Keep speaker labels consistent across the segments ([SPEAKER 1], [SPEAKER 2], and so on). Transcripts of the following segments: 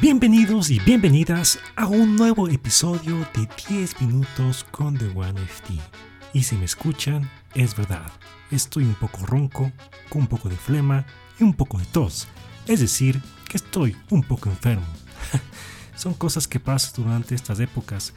[SPEAKER 1] Bienvenidos y bienvenidas a un nuevo episodio de 10 minutos con The One FT. Y si me escuchan, es verdad, estoy un poco ronco, con un poco de flema y un poco de tos. Es decir, que estoy un poco enfermo. Son cosas que pasan durante estas épocas.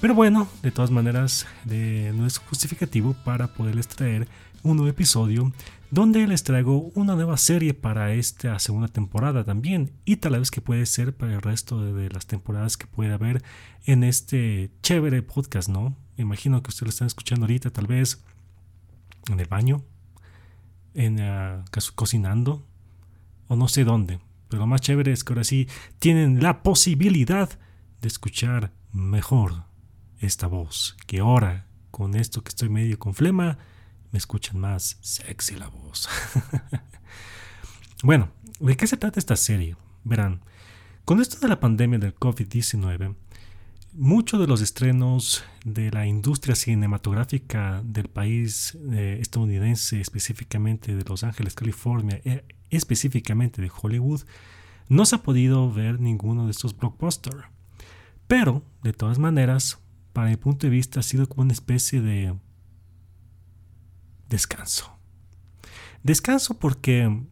[SPEAKER 1] Pero bueno, de todas maneras, no es justificativo para poderles traer un nuevo episodio donde les traigo una nueva serie para esta segunda temporada también y tal vez que puede ser para el resto de, las temporadas que puede haber en este chévere podcast, ¿no? Imagino que ustedes lo están escuchando ahorita tal vez en el baño, en uh, cocinando o no sé dónde. Pero lo más chévere es que ahora sí tienen la posibilidad de escuchar mejor esta voz que ahora con esto que estoy medio con flema me escuchan más sexy la voz. bueno, ¿de qué se trata esta serie? Verán, con esto de la pandemia del COVID-19, muchos de los estrenos de la industria cinematográfica del país eh, estadounidense, específicamente de Los Ángeles, California, eh, específicamente de Hollywood, no se ha podido ver ninguno de estos blockbusters. Pero, de todas maneras, para mi punto de vista ha sido como una especie de descanso. Descanso porque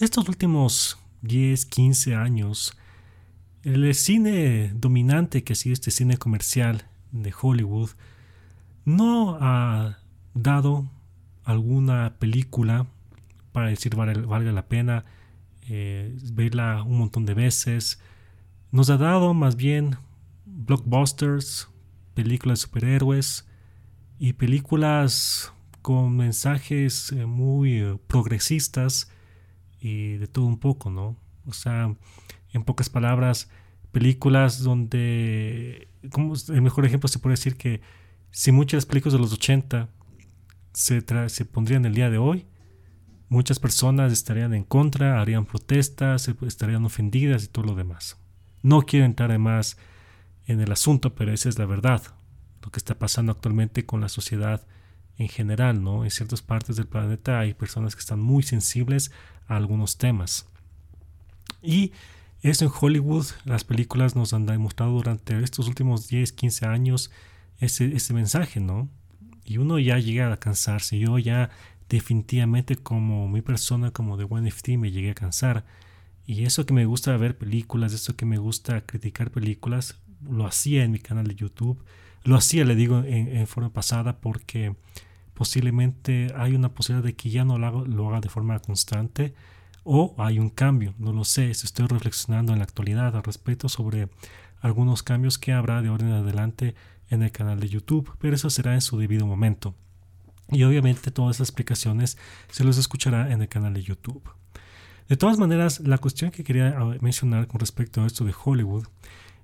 [SPEAKER 1] estos últimos 10, 15 años, el cine dominante que ha sido este cine comercial de Hollywood no ha dado alguna película para decir valga la pena eh, verla un montón de veces. Nos ha dado más bien blockbusters, películas de superhéroes, y películas con mensajes eh, muy eh, progresistas y de todo un poco, ¿no? O sea, en pocas palabras, películas donde, como el mejor ejemplo se puede decir que si muchas películas de los 80 se, se pondrían el día de hoy, muchas personas estarían en contra, harían protestas, estarían ofendidas y todo lo demás. No quiero entrar más en el asunto, pero esa es la verdad lo que está pasando actualmente con la sociedad en general, ¿no? En ciertas partes del planeta hay personas que están muy sensibles a algunos temas. Y eso en Hollywood, las películas nos han demostrado durante estos últimos 10, 15 años ese, ese mensaje, ¿no? Y uno ya llega a cansarse. Yo ya definitivamente como mi persona, como de OneFT, me llegué a cansar. Y eso que me gusta ver películas, eso que me gusta criticar películas, lo hacía en mi canal de YouTube lo hacía, le digo, en, forma pasada porque posiblemente hay una posibilidad de que ya no lo haga, de forma constante o hay un cambio, no lo sé, estoy reflexionando en la actualidad al respecto sobre algunos cambios que habrá de orden adelante en el canal de YouTube, pero eso será en su debido momento. Y obviamente todas esas explicaciones se los escuchará en el canal de YouTube. De todas maneras, la cuestión que quería ah, mencionar con respecto a esto de Hollywood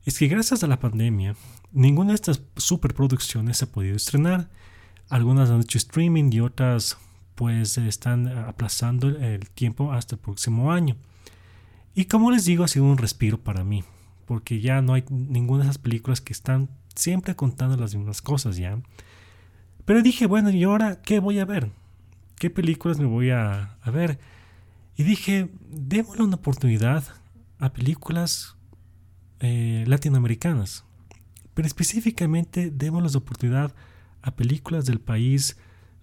[SPEAKER 1] es que gracias a la pandemia, ninguna de estas superproducciones se ha podido estrenar. Algunas han hecho streaming y otras pues están aplazando el tiempo hasta el próximo año. Y como les digo, ha sido un respiro para mí, porque ya no hay ninguna de esas películas que están siempre contando las mismas cosas ya. Pero dije, bueno, ¿y ahora qué voy a ver? ¿Qué películas me voy a, a ver? Y dije, démosle una oportunidad a películas eh, latinoamericanas. Pero específicamente demos la oportunidad a películas del país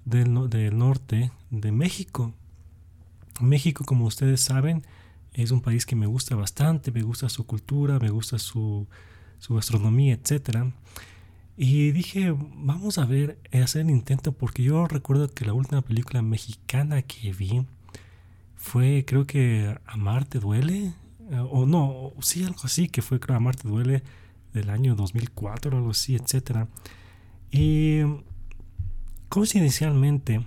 [SPEAKER 1] del, norte, de México. México, como ustedes saben, es un país que me gusta bastante, me gusta su cultura, me gusta su, su gastronomía, etc. Y dije, vamos a ver, hacer el intento, porque yo recuerdo que la última película mexicana que vi fue, creo que Amarte duele, eh, o no, sí, algo así, que fue creo Marte Duele del año 2004 o algo así, etc. Y coincidencialmente,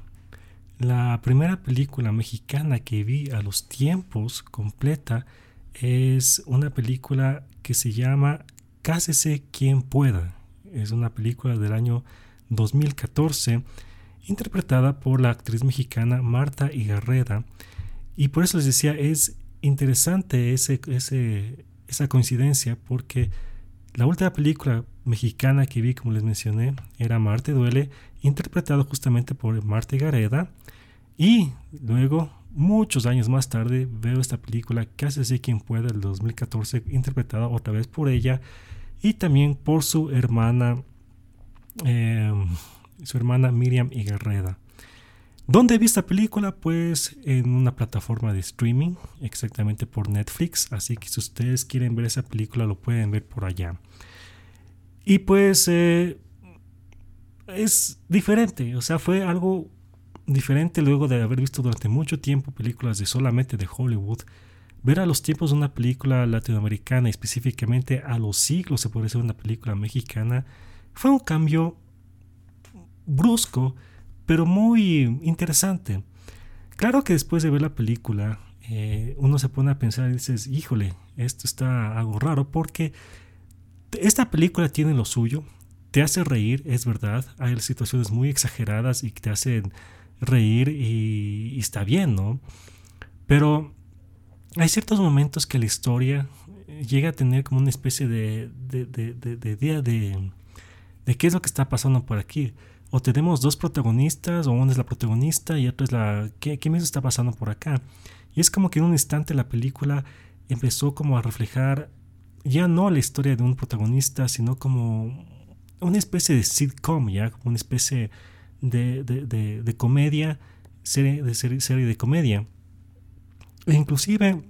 [SPEAKER 1] la primera película mexicana que vi a los tiempos completa es una película que se llama Cásese quien pueda. Es una película del año 2014 interpretada por la actriz mexicana Marta Igarreda. Y por eso les decía, es interesante esa coincidencia porque la última película mexicana que vi, como les mencioné, era Marte Duele, interpretado justamente por Marta Gareda. Y luego muchos años más tarde veo esta película Casi así quien pueda del 2014 interpretada otra vez por ella y también por su hermana em, su hermana Miriam Igarreda. ¿Dónde vi esta película? Pues en una plataforma de streaming, exactamente por Netflix. Así que si ustedes quieren ver esa película, lo pueden ver por allá. Y pues eh, es diferente, o sea, fue algo diferente luego de haber visto durante mucho tiempo películas de solamente de Hollywood. Ver a los tiempos de una película latinoamericana, específicamente a los siglos, se puede ser una película mexicana, fue un cambio brusco, pero muy interesante. Claro que después de ver la película, eh, uno se pone a pensar y dices, híjole, esto está algo raro porque esta película tiene lo suyo, te hace reír, es verdad, hay situaciones muy exageradas y que te hacen reír y, está bien, ¿no? Pero hay ciertos momentos que la historia llega a tener como una especie de, de, idea de, de qué es lo que está pasando por aquí. O tenemos dos protagonistas, o una es la protagonista y otra es la... ¿Qué, qué está pasando por acá? Y es como que en un instante la película empezó como a reflejar ya no la historia de un protagonista, sino como una especie de sitcom, ya como una especie de, de, de, comedia, serie de, serie, de comedia. E inclusive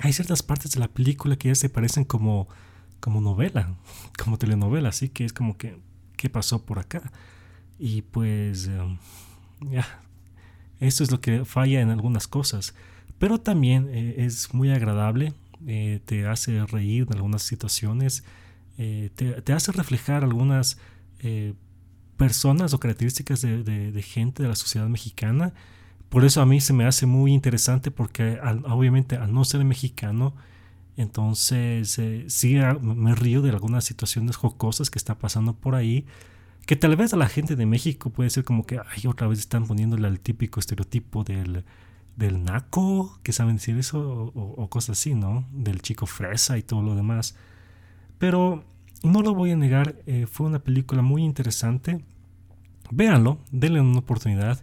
[SPEAKER 1] hay ciertas partes de la película que ya se parecen como, como novela, como telenovela, así que es como que, ¿qué pasó por acá? Y pues, em, esto es lo que falla en algunas cosas, pero también eh, es muy agradable eh, te hace reír en algunas situaciones, eh, te, hace reflejar algunas personas o características de, gente de la sociedad mexicana. Por eso a mí se me hace muy interesante porque obviamente al no ser mexicano, entonces sí me río de algunas situaciones jocosas que está pasando por ahí que tal vez a la gente de México puede ser como que, ay, otra vez están poniéndole al típico estereotipo del, del naco, que saben decir eso, o, cosas así, ¿no? Del chico fresa y todo lo demás. Pero no lo voy a negar, eh, fue una película muy interesante. Véanlo, denle una oportunidad.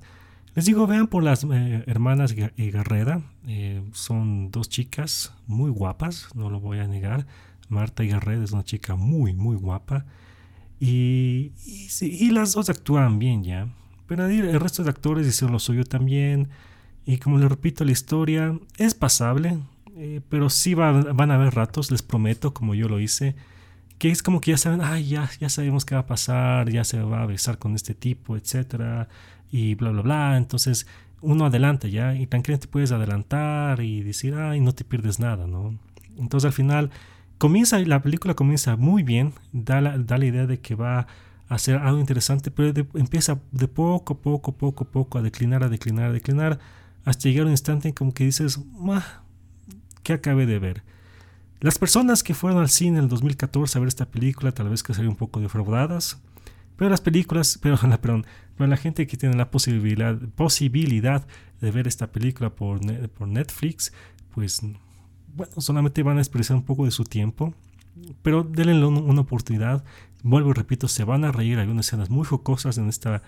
[SPEAKER 1] Les digo, vean por las eh, hermanas. Eh, son dos chicas muy guapas, no lo voy a negar. Marta Garreda es una chica muy, muy guapa. Y, y, las dos actúan bien ya. Pero el resto de actores hicieron lo suyo también. Y como les repito, la historia es pasable, eh, pero sí van a haber ratos, les prometo, como yo lo hice, que es como que ya saben, ay, ya, ya sabemos qué va a pasar, ya se va a besar con este tipo, etcétera, y bla, bla, bla. Entonces, uno adelanta ya, y tranquilamente puedes adelantar y decir, ay, no te pierdes nada, ¿no? Entonces, al final, comienza, la película comienza muy bien, da la, da la idea de que va a ser algo interesante, pero empieza de poco, poco, poco, poco a declinar, a declinar, a declinar hasta llegar un instante en como que dices, ¿qué acabé de ver? Las personas que fueron al cine en el 2014 a ver esta película tal vez que salieron un poco defraudadas, pero las películas, pero, perdón, pero la gente que tiene la posibilidad, posibilidad de ver esta película por, por Netflix, pues bueno, solamente van a expresar un poco de su tiempo, pero denle una oportunidad. Vuelvo y repito, se van a reír, hay unas escenas muy jocosas en esta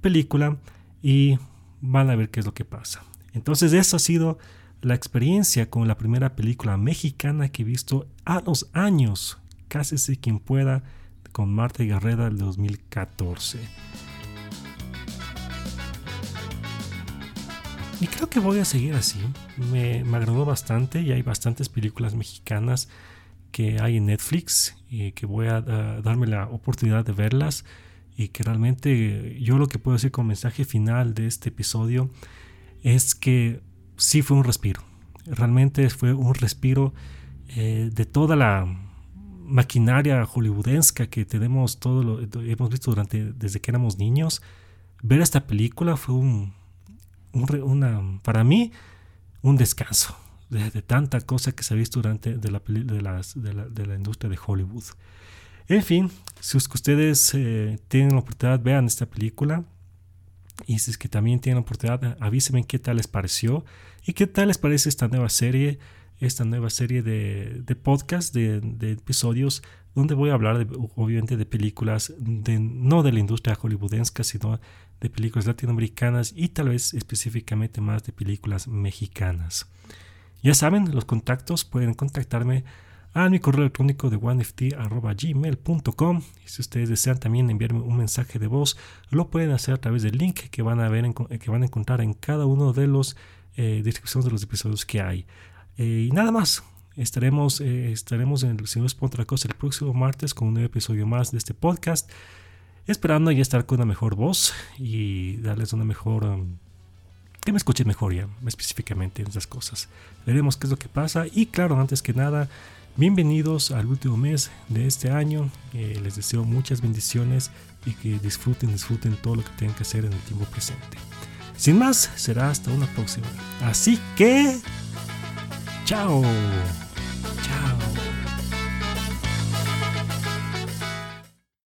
[SPEAKER 1] película y van a ver qué es lo que pasa. Entonces esa ha sido la experiencia con la primera película mexicana que he visto a los años, casi si quien pueda, con Marta Garreda del 2014. Y creo que voy a seguir así. Me, agradó bastante y hay bastantes películas mexicanas que hay en Netflix y que voy a darme la oportunidad de verlas y que realmente yo lo que puedo decir como mensaje final de este episodio es que sí fue un respiro. Realmente fue un respiro eh, de toda la maquinaria hollywoodesca que tenemos todo hemos visto durante desde que éramos niños. Ver esta película fue un, una para mí un descanso de, tanta cosa que se ha visto durante de la, de, la, de la industria de Hollywood. En fin, si es que ustedes eh, tienen la oportunidad, vean esta película. Y si es que también tienen la oportunidad, avísenme qué tal les pareció y qué tal les parece esta nueva serie esta nueva serie de, de podcast, de, de, episodios, donde voy a hablar obviamente de películas, de, no de la industria hollywoodense, sino de películas latinoamericanas y tal vez específicamente más de películas mexicanas. Ya saben, los contactos pueden contactarme a mi correo electrónico de oneft.gmail.com si ustedes desean también enviarme un mensaje de voz, lo pueden hacer a través del link que van a, ver que van a encontrar en cada uno de los eh, descripciones de los episodios que hay. Eh, y nada más, estaremos, eh, estaremos en el Señor otra cosa el próximo martes con un nuevo episodio más de este podcast, esperando ya estar con una mejor voz y darles una mejor... Um, que me escuchen mejor ya, específicamente en esas cosas. Veremos qué es lo que pasa y claro, antes que nada, Bienvenidos al último mes de este año. Eh, les deseo muchas bendiciones y que disfruten, disfruten todo lo que tengan que hacer en el tiempo presente. Sin más, será hasta una próxima. Así que, chao. Chao.